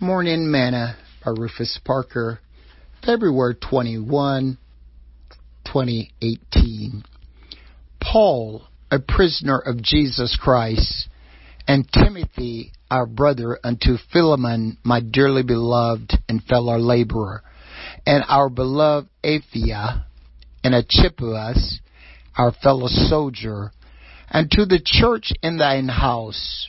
Morning Manna by Rufus Parker, February 21, 2018. Paul, a prisoner of Jesus Christ, and Timothy, our brother, unto Philemon, my dearly beloved and fellow laborer, and our beloved Apphia, and Archippus, our fellow soldier, and to the church in thine house,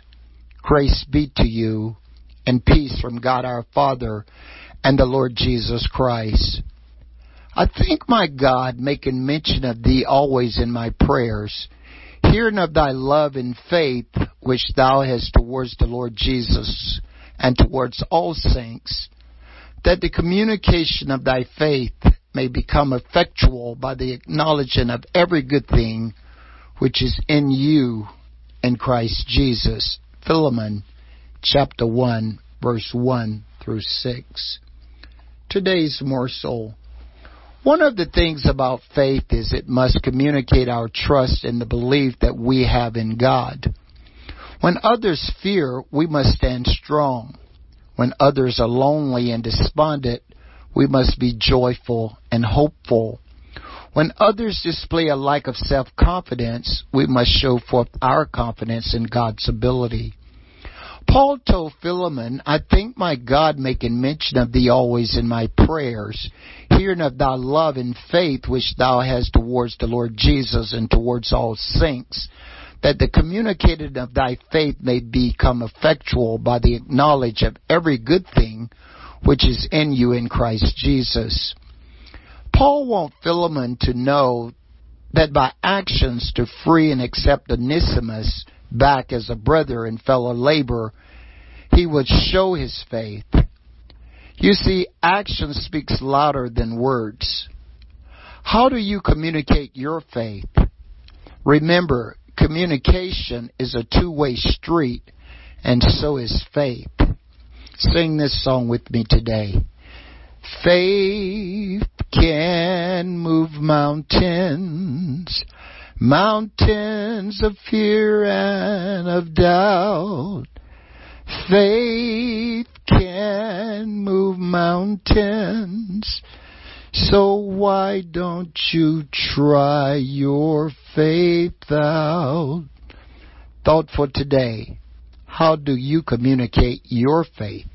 grace be to you and peace from God our Father and the Lord Jesus Christ. I thank my God, making mention of thee always in my prayers, hearing of thy love and faith which thou hast towards the Lord Jesus and towards all saints, that the communication of thy faith may become effectual by the acknowledging of every good thing which is in you in Christ Jesus. Philemon chapter 1, verse 1 through 6. Today's morsel. One of the things about faith is it must communicate our trust in the belief that we have in God. When others fear, we must stand strong. When others are lonely and despondent, we must be joyful and hopeful. When others display a lack of self confidence, we must show forth our confidence in God's ability. Paul told Philemon, I thank my God making mention of thee always in my prayers, hearing of thy love and faith which thou hast towards the Lord Jesus and towards all saints, that the communicating of thy faith may become effectual by the knowledge of every good thing which is in you in Christ Jesus. Paul wants Philemon to know that by actions to free and accept Onesimus back as a brother and fellow laborer, he would show his faith. You see, action speaks louder than words. How do you communicate your faith? Remember, communication is a two-way street, and so is faith. Sing this song with me today. Faith can move mountains, mountains of fear and of doubt. Faith can move mountains. So why don't you try your faith out? Thought for today. How do you communicate your faith?